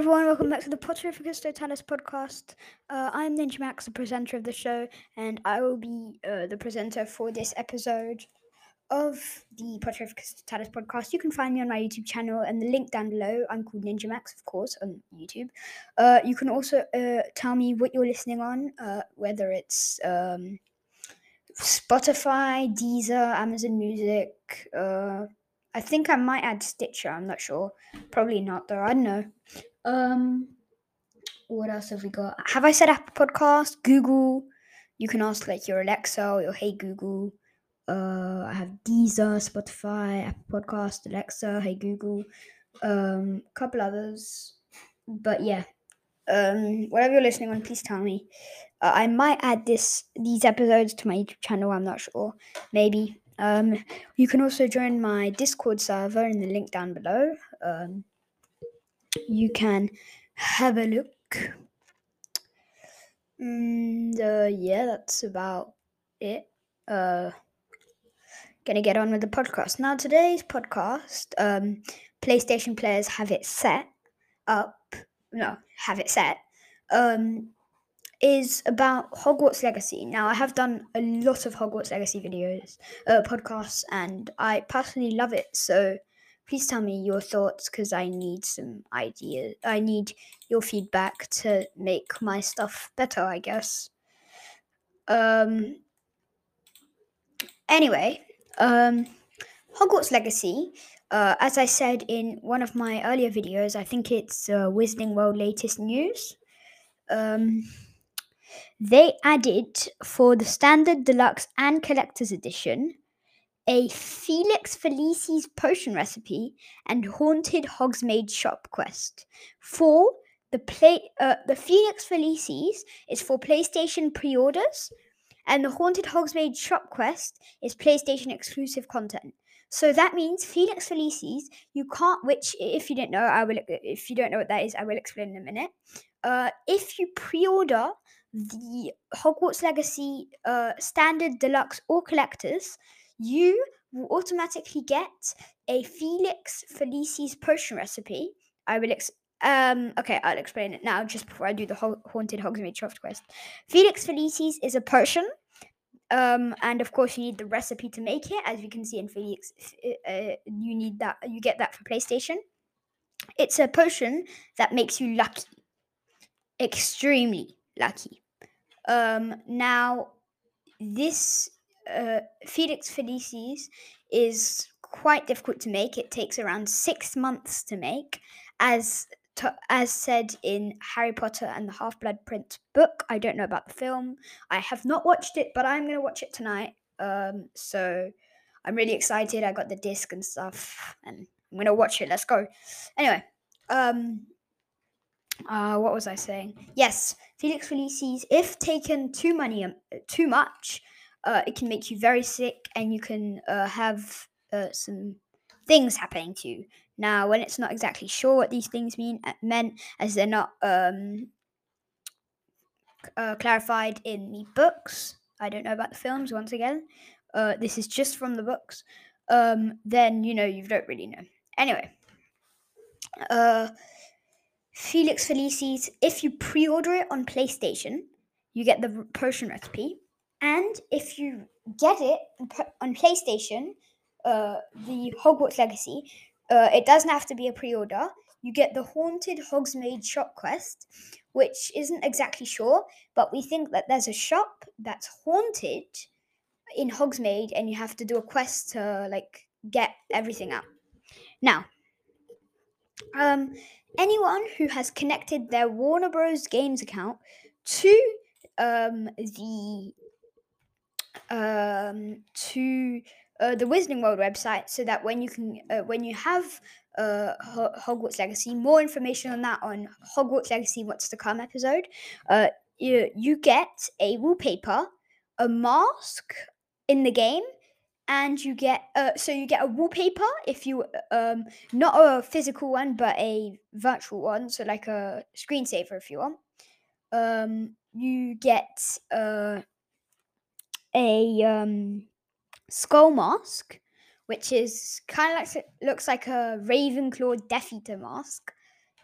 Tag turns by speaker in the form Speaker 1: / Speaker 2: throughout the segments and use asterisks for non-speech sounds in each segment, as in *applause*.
Speaker 1: everyone, welcome back to the Potterificus Totalus podcast. Uh, I'm Ninjamax, the presenter of the show, and I will be uh, the presenter for this episode of the Potterificus Totalus podcast. You can find me on my YouTube channel and the link down below. I'm called Ninjamax, of course, on YouTube. Uh, you can also uh, tell me what you're listening on, uh, whether it's um, Spotify, Deezer, Amazon Music. I think I might add Stitcher. I'm not sure. Probably not, though. I don't know. Um, what else have we got? Have I said Apple Podcast? Google. You can ask like your Alexa or your Hey Google. Uh, I have Deezer, Spotify, Apple Podcast, Alexa, Hey Google, um, a couple others. But yeah, um, whatever you're listening on, please tell me. Uh, I might add this these episodes to my YouTube channel. I'm not sure. Maybe. Um, you can also join my Discord server in the link down below. Um, you can have a look. And uh, yeah, that's about it. Uh, gonna get on with the podcast now. Today's podcast, um, PlayStation players have it set up. No, have it set. Um, is about Hogwarts Legacy. Now, I have done a lot of Hogwarts Legacy videos, uh, podcasts, and I personally love it. So please tell me your thoughts because I need some ideas. I need your feedback to make my stuff better, I guess. Um. Anyway, um, Hogwarts Legacy. Uh, as I said in one of my earlier videos, I think it's uh, Wizarding World latest news. Um, they added for the standard, deluxe, and collector's edition a Felix Felicis potion recipe and Haunted Hogsmeade shop quest. For the play, uh, the Felix Felicis is for PlayStation pre-orders, and the Haunted Hogsmeade shop quest is PlayStation exclusive content. So that means Felix Felicis, you can't. Which, if you don't know, I will. If you don't know what that is, I will explain in a minute. Uh, if you pre-order the Hogwarts Legacy uh, standard, deluxe, or collectors, you will automatically get a Felix Felicis potion recipe. I will ex- um okay, I'll explain it now just before I do the ho- haunted Hogsmeade quest. Felix Felicis is a potion. Um, and of course, you need the recipe to make it, as you can see in Felix. Uh, you need that. You get that for PlayStation. It's a potion that makes you lucky, extremely lucky. Um, now, this uh, Felix Felicis is quite difficult to make. It takes around six months to make, as to, as said in Harry Potter and the Half Blood Prince book. I don't know about the film. I have not watched it, but I'm gonna watch it tonight. Um, so I'm really excited. I got the disc and stuff, and I'm gonna watch it. Let's go. Anyway, um, uh, what was I saying? Yes, Felix Felicis, if taken too many, um, too much, uh, it can make you very sick, and you can uh, have uh, some things happening to you. Now, when it's not exactly sure what these things mean, uh, meant as they're not um, uh, clarified in the books. I don't know about the films. Once again, this is just from the books. Um, then you know you don't really know. Anyway, Felix Felicis. If you pre-order it on PlayStation, you get the potion recipe, and if you get it on PlayStation, uh, the Hogwarts Legacy, uh, it doesn't have to be a pre-order. You get the Haunted Hogsmeade shop quest, which isn't exactly sure, but we think that there's a shop that's haunted in Hogsmeade, and you have to do a quest to like get everything out. Now, um, anyone who has connected their Warner Bros. Games account to um, the um, to uh, the Wizarding World website, so that when you can uh, when you have uh, Hogwarts Legacy, more information on that on Hogwarts Legacy What's to Come episode, uh, you you get a wallpaper, a mask in the game and you get uh, so you get a wallpaper if you um not a physical one but a virtual one so like a screensaver if you want. Um you get uh a um skull mask which is kind of like looks like a ravenclaw death eater mask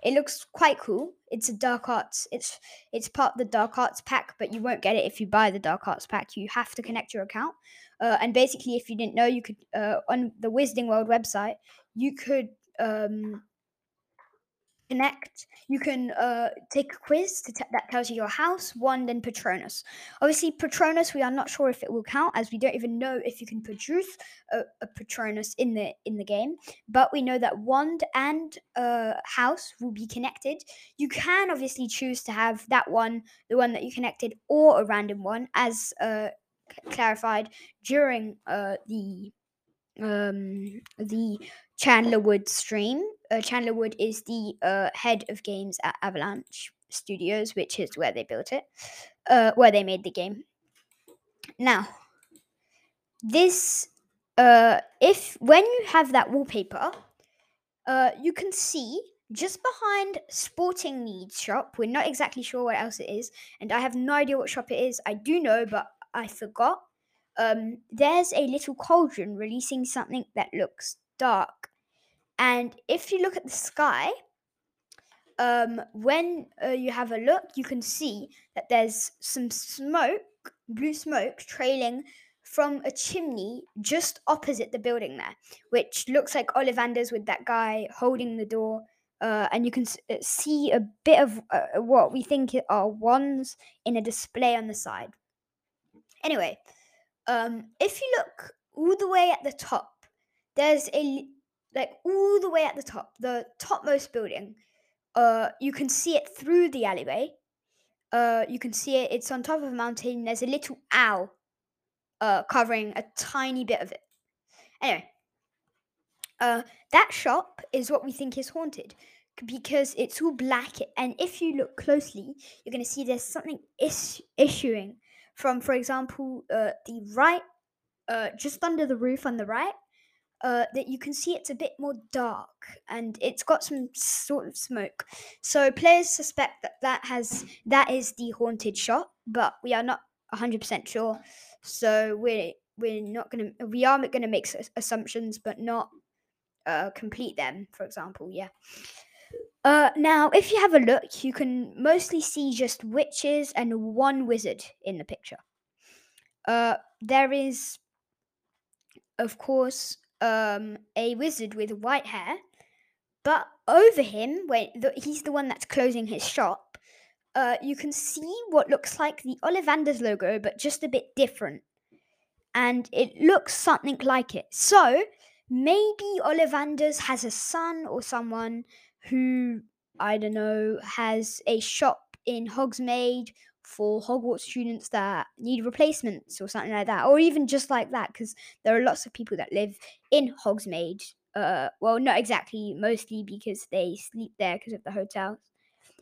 Speaker 1: it looks quite cool. It's a dark arts. It's it's part of the dark arts pack, but you won't get it if you buy the dark arts pack. You have to connect your account. Uh, and basically, if you didn't know, you could uh, on the Wizarding World website, you could um, connect, you can uh, take a quiz t- that tells you your house, wand, and Patronus. Obviously, Patronus, we are not sure if it will count, as we don't even know if you can produce a, a Patronus in the in the game. But we know that wand and uh, house will be connected. You can obviously choose to have that one, the one that you connected, or a random one, as uh, clarified during uh, the um, the Chandler Wood stream. Uh, Chandler Wood is the uh, head of games at Avalanche Studios, which is where they built it, uh, where they made the game. Now, this, uh, if when you have that wallpaper, uh, you can see just behind Sporting Needs shop. We're not exactly sure what else it is, and I have no idea what shop it is. I do know, but I forgot. Um, there's a little cauldron releasing something that looks dark. And if you look at the sky, um, when uh, you have a look, you can see that there's some smoke, blue smoke, trailing from a chimney just opposite the building there, which looks like Ollivanders with that guy holding the door. Uh, and you can uh, see a bit of uh, what we think are wands in a display on the side. Anyway, um, if you look all the way at the top, there's a like all the way at the top, the topmost building. Uh, you can see it through the alleyway. Uh, you can see it. It's on top of a mountain. There's a little owl, uh, covering a tiny bit of it. Anyway, uh, that shop is what we think is haunted because it's all black. And if you look closely, you're going to see there's something is- issuing from, for example, uh, the right, uh, just under the roof on the right. Uh, that you can see it's a bit more dark and it's got some sort of smoke. So players suspect that that has that is the haunted shop, but we are not 100% sure. So we're we're not to we are to make assumptions but not uh, complete them, for example. Yeah. Uh, now, if you have a look, you can mostly see just witches and one wizard in the picture. Uh, there is, of course, um, a wizard with white hair, but over him, when the, he's the one that's closing his shop, uh, you can see what looks like the Ollivanders logo, but just a bit different. And it looks something like it. So maybe Ollivanders has a son or someone who, I don't know, has a shop in Hogsmeade for Hogwarts students that need replacements or something like that. Or even just like that, because there are lots of people that live in Hogsmeade. Uh, well, not exactly, mostly because they sleep there because of the hotels.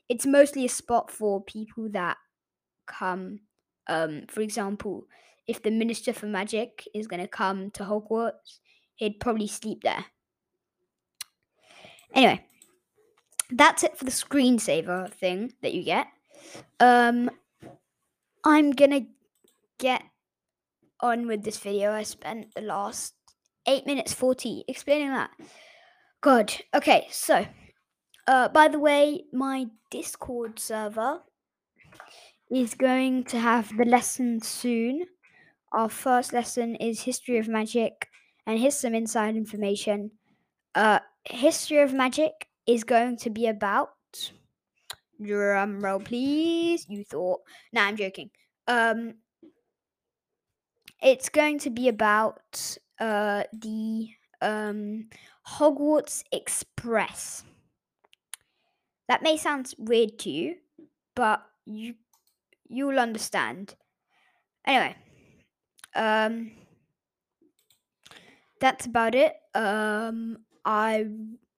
Speaker 1: It's mostly a spot for people that come. Um, for example, if the Minister for Magic is going to come to Hogwarts, he'd probably sleep there. Anyway, that's it for the screensaver thing that you get. Um, I'm gonna get on with this video. I spent the last eight minutes forty explaining that. God. Okay, so uh, by the way, my Discord server is going to have the lesson soon. Our first lesson is History of Magic, and here's some inside information. Uh, History of Magic is going to be about. Drum roll, please. You thought. Nah, I'm joking. Um, it's going to be about uh the um Hogwarts Express. That may sound weird to you, but you you'll understand. Anyway, um, that's about it. Um, I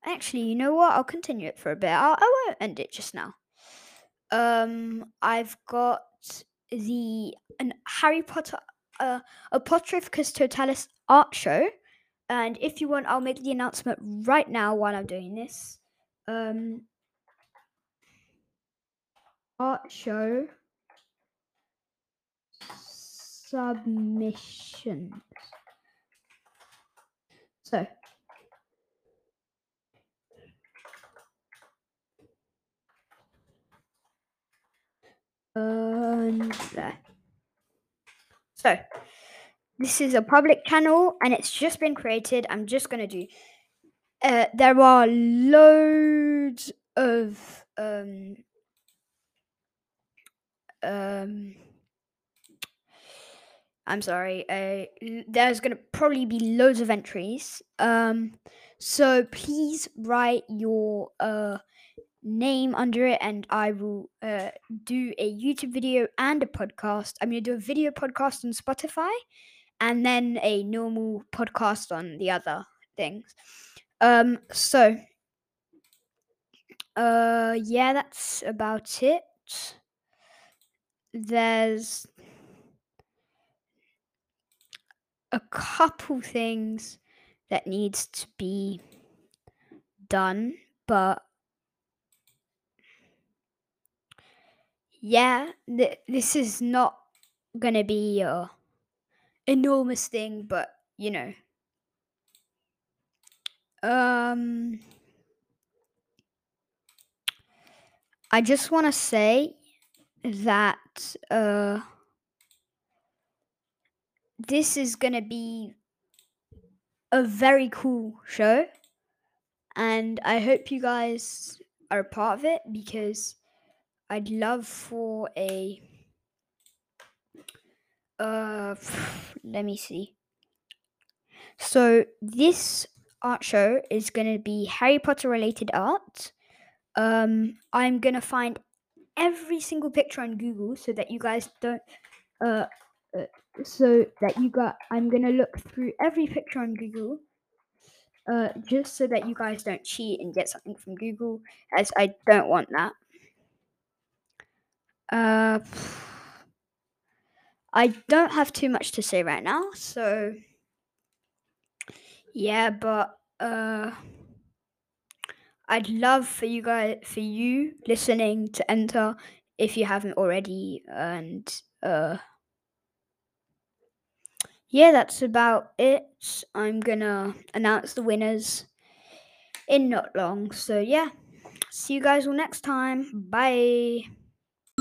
Speaker 1: actually, you know what? I'll continue it for a bit. I'll, I won't end it just now. Um, I've got the an Harry Potter, uh, Apotropicus Totalus art show, and if you want, I'll make the announcement right now while I'm doing this. Um, art show submissions. So, And there. So, this is a public channel and it's just been created. I'm just going to do. Uh, there are loads of. Um, um, I'm sorry. Uh, there's gonna probably be loads of entries. Um, so please write your uh name under it, and I will uh do a YouTube video and a podcast. I'm gonna do a video podcast on Spotify, and then a normal podcast on the other things. Um, so uh, yeah, that's about it. There's a couple things that needs to be done, but yeah, th- this is not gonna be a enormous thing, but you know. Um I just want to say that uh this is to be a very cool show and I hope you guys are a part of it because I'd love for a uh *sighs* let me see. So this art show is going to be Harry Potter related art. Um I'm going to find every single picture on Google so that you guys don't uh, uh so that you got I'm going to look through every picture on Google uh, just so that you guys don't cheat and get something from Google, as I don't want that. Uh, *sighs* I don't have too much to say right now, so yeah, but uh, I'd love for you guys, for you listening, to enter if you haven't already, and uh, yeah, that's about it. I'm gonna announce the winners in not long. So yeah, see you guys all next time. Bye.